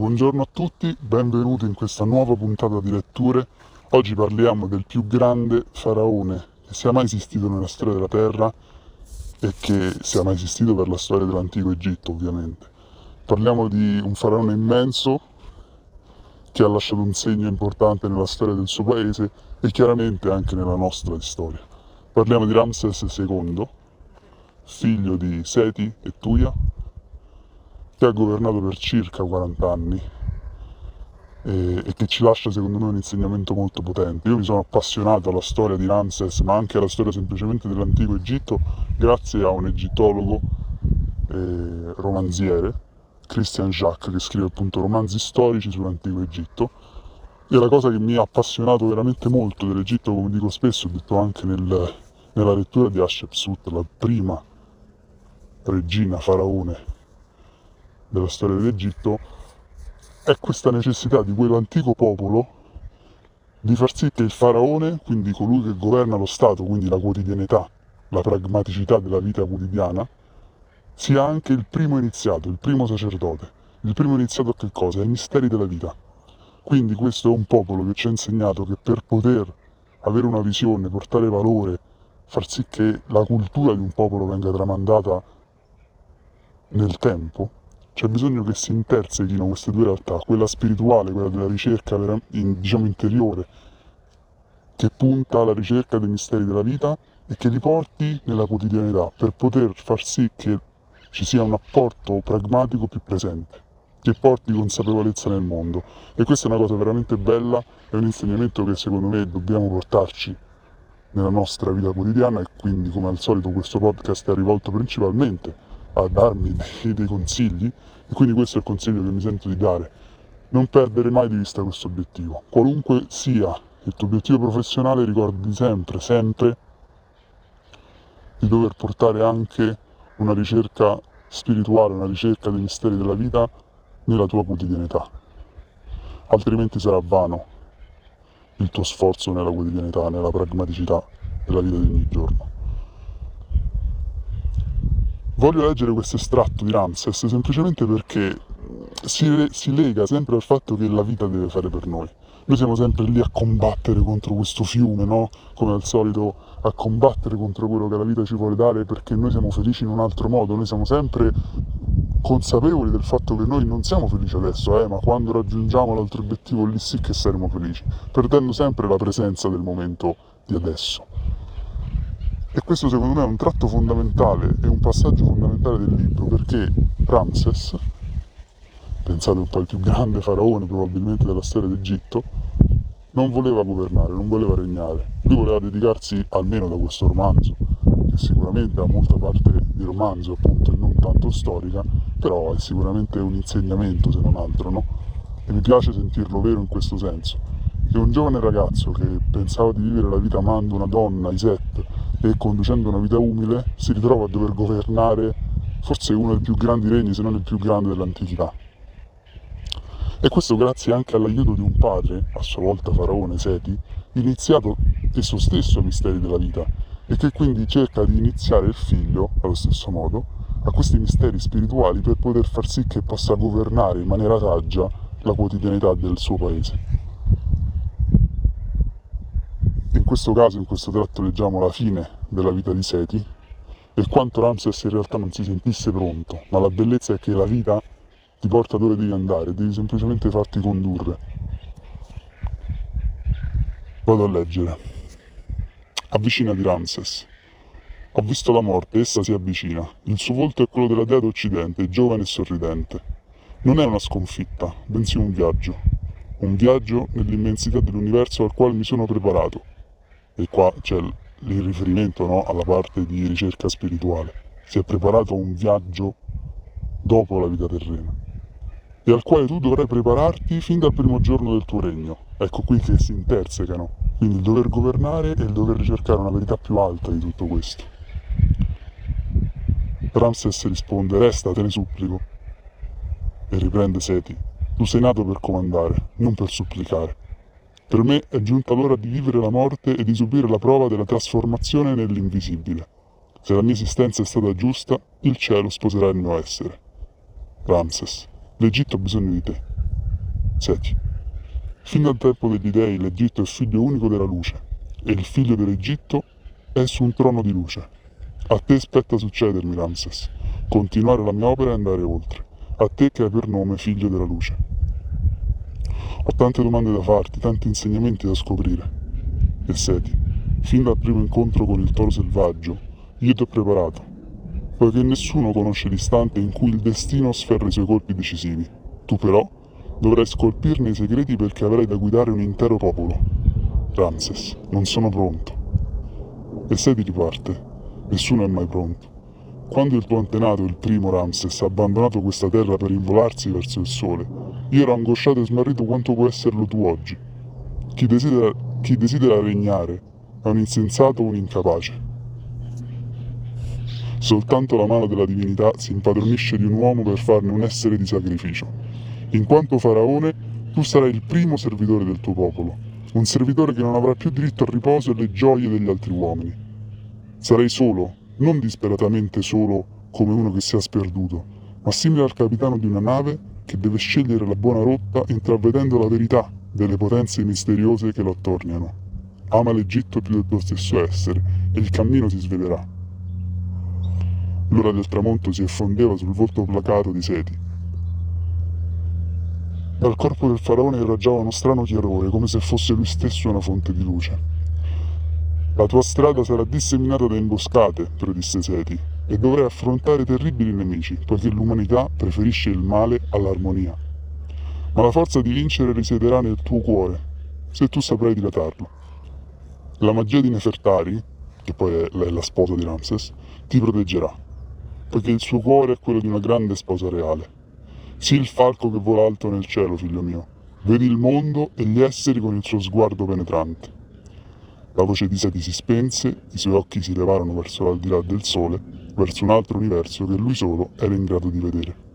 Buongiorno a tutti, benvenuti in questa nuova puntata di letture. Oggi parliamo del più grande faraone che sia mai esistito nella storia della Terra e che sia mai esistito per la storia dell'antico Egitto, ovviamente. Parliamo di un faraone immenso che ha lasciato un segno importante nella storia del suo paese e chiaramente anche nella nostra storia. Parliamo di Ramses II, figlio di Seti e Tuia, che ha governato per circa 40 anni e, e, che ci lascia secondo me un insegnamento molto potente. Io mi sono appassionato alla storia di Ramses, ma anche alla storia semplicemente dell'antico Egitto, grazie a un egittologo eh, romanziere, Christian Jacques, che scrive appunto romanzi storici sull'antico Egitto. E la cosa che mi ha appassionato veramente molto dell'Egitto, come dico spesso, ho detto anche nel, nella lettura di Hatshepsut, la prima regina faraone della storia dell'Egitto è questa necessità di quell'antico popolo di far sì che il faraone, quindi colui che governa lo Stato, quindi la quotidianità, la pragmaticità della vita quotidiana, sia anche il primo iniziato, il primo sacerdote. Il primo iniziato a che cosa? Ai misteri della vita. Quindi questo è un popolo che ci ha insegnato che per poter avere una visione, portare valore, far sì che la cultura di un popolo venga tramandata nel tempo, c'è bisogno che si intersechino queste due realtà, quella spirituale, quella della ricerca diciamo interiore, che punta alla ricerca dei misteri della vita e che li porti nella quotidianità per poter far sì che ci sia un apporto pragmatico più presente, che porti consapevolezza nel mondo. E questa è una cosa veramente bella, è un insegnamento che secondo me dobbiamo portarci nella nostra vita quotidiana e quindi come al solito questo podcast è rivolto principalmente a darmi dei, dei consigli e quindi questo è il consiglio che mi sento di dare. Non perdere mai di vista questo obiettivo. Qualunque sia il tuo obiettivo professionale, ricordi sempre, sempre di dover portare anche una ricerca spirituale, una ricerca dei misteri della vita nella tua quotidianità. Altrimenti sarà vano il tuo sforzo nella quotidianità, nella pragmaticità della vita di ogni giorno. Voglio leggere questo estratto di Ramses semplicemente perché si, si, lega sempre al fatto che la vita deve fare per noi. Noi siamo sempre lì a combattere contro questo fiume, no? Come al solito, a combattere contro quello che la vita ci vuole dare perché noi siamo felici in un altro modo. Noi siamo sempre consapevoli del fatto che noi non siamo felici adesso, eh, ma quando raggiungiamo l'altro obiettivo lì sì che saremo felici, perdendo sempre la presenza del momento di adesso. E questo secondo me è un tratto fondamentale, è un passaggio fondamentale del libro, perché Ramses, pensate un po' il più grande faraone probabilmente della storia d'Egitto, non voleva governare, non voleva regnare. Lui voleva dedicarsi almeno da questo romanzo, che sicuramente ha molta parte di romanzo appunto e non tanto storica, però è sicuramente un insegnamento se non altro, no? E mi piace sentirlo vero in questo senso. Che un giovane ragazzo che pensava di vivere la vita amando una donna, Isette, e conducendo una vita umile si ritrova a dover governare forse uno dei più grandi regni, se non il più grande dell'antichità. E questo grazie anche all'aiuto di un padre, a sua volta faraone Seti, iniziato esso stesso ai misteri della vita e che quindi cerca di iniziare il figlio, allo stesso modo, a questi misteri spirituali per poter far sì che possa governare in maniera saggia la quotidianità del suo paese. In questo caso, in questo tratto, leggiamo la fine della vita di Seti e quanto Ramses in realtà non si sentisse pronto, ma la bellezza è che la vita ti porta dove devi andare, devi semplicemente farti condurre. Vado a leggere. Avvicinati Ramses. Ho visto la morte, essa si avvicina. Il suo volto è quello della dea d'Occidente, giovane e sorridente. Non è una sconfitta, bensì un viaggio. Un viaggio nell'immensità dell'universo al quale mi sono preparato e qua c'è il riferimento no, alla parte di ricerca spirituale, si è preparato un viaggio dopo la vita terrena e al quale tu dovrai prepararti fin dal primo giorno del tuo regno. Ecco qui che si intersecano, quindi il dover governare e il dover ricercare una verità più alta di tutto questo. Ramses risponde, resta, te ne supplico. E riprende Seti, tu sei nato per comandare, non per supplicare. Per me è giunta l'ora di vivere la morte e di subire la prova della trasformazione nell'invisibile. Se la mia esistenza è stata giusta, il cielo sposerà il mio essere. Ramses, l'Egitto ha bisogno di te. Seti. Fin dal tempo degli dei l'Egitto è figlio unico della luce e il figlio dell'Egitto è su un trono di luce. A te spetta succedermi, Ramses, continuare la mia opera e andare oltre. A te che hai per nome figlio della luce. Ho tante domande da farti, tanti insegnamenti da scoprire. E Seti, fin dal primo incontro con il toro selvaggio, io ti ho preparato, poiché nessuno conosce l'istante in cui il destino sferra i suoi colpi decisivi. Tu però dovrai scolpirne i segreti perché avrai da guidare un intero popolo. Ramses, non sono pronto. E Seti riparte. Nessuno è mai pronto. Quando il tuo antenato, il primo Ramses, ha abbandonato questa terra per involarsi verso il sole, io ero angosciato e smarrito quanto può esserlo tu oggi. Chi desidera, chi desidera regnare è un insensato o un incapace. Soltanto la mano della divinità si impadronisce di un uomo per farne un essere di sacrificio. In quanto faraone, tu sarai il primo servitore del tuo popolo, un servitore che non avrà più diritto al riposo e alle gioie degli altri uomini. Sarai solo, non disperatamente solo come uno che si è sperduto, ma simile al capitano di una nave che deve scegliere la buona rotta intravedendo la verità delle potenze misteriose che lo attorniano. Ama l'Egitto più del tuo stesso essere e il cammino si svelerà. L'ora del tramonto si effondeva sul volto placato di Seti. Dal corpo del faraone irraggiava uno strano chiarore, come se fosse lui stesso una fonte di luce. La tua strada sarà disseminata da imboscate, predisse Seti, e dovrai affrontare terribili nemici, poiché l'umanità preferisce il male all'armonia. Ma la forza di vincere risiederà nel tuo cuore, se tu saprai dilatarlo. La magia di Nefertari, che poi è la sposa di Ramses, ti proteggerà, poiché il suo cuore è quello di una grande sposa reale. Sii il falco che vola alto nel cielo, figlio mio. Vedi il mondo e gli esseri con il suo sguardo penetrante. La voce di Seti si spense, i suoi occhi si levarono verso l'aldilà del sole, verso un altro universo che lui solo era in grado di vedere.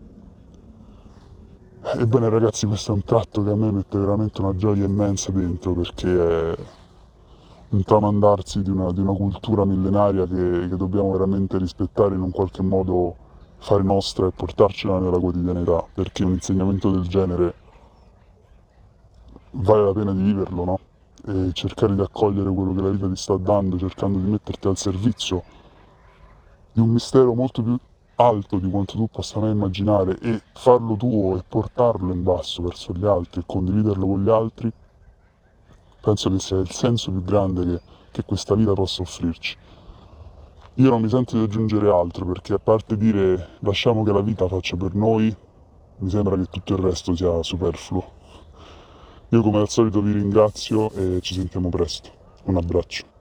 Ebbene ragazzi, questo è un tratto che a me mette veramente una gioia immensa dentro perché è un tramandarsi di una, di una cultura millenaria che, che dobbiamo veramente rispettare in un qualche modo fare nostra e portarcela nella quotidianità, perché un insegnamento del genere vale la pena di viverlo, no? E cercare di accogliere quello che la vita ti sta dando, cercando di metterti al servizio di un mistero molto più alto di quanto tu possa mai immaginare e farlo tuo e portarlo in basso verso gli altri e condividerlo con gli altri, penso che sia il senso più grande che, che questa vita possa offrirci. Io non mi sento di aggiungere altro perché a parte dire lasciamo che la vita faccia per noi, mi sembra che tutto il resto sia superfluo. Io come al solito vi ringrazio e ci sentiamo presto. Un abbraccio.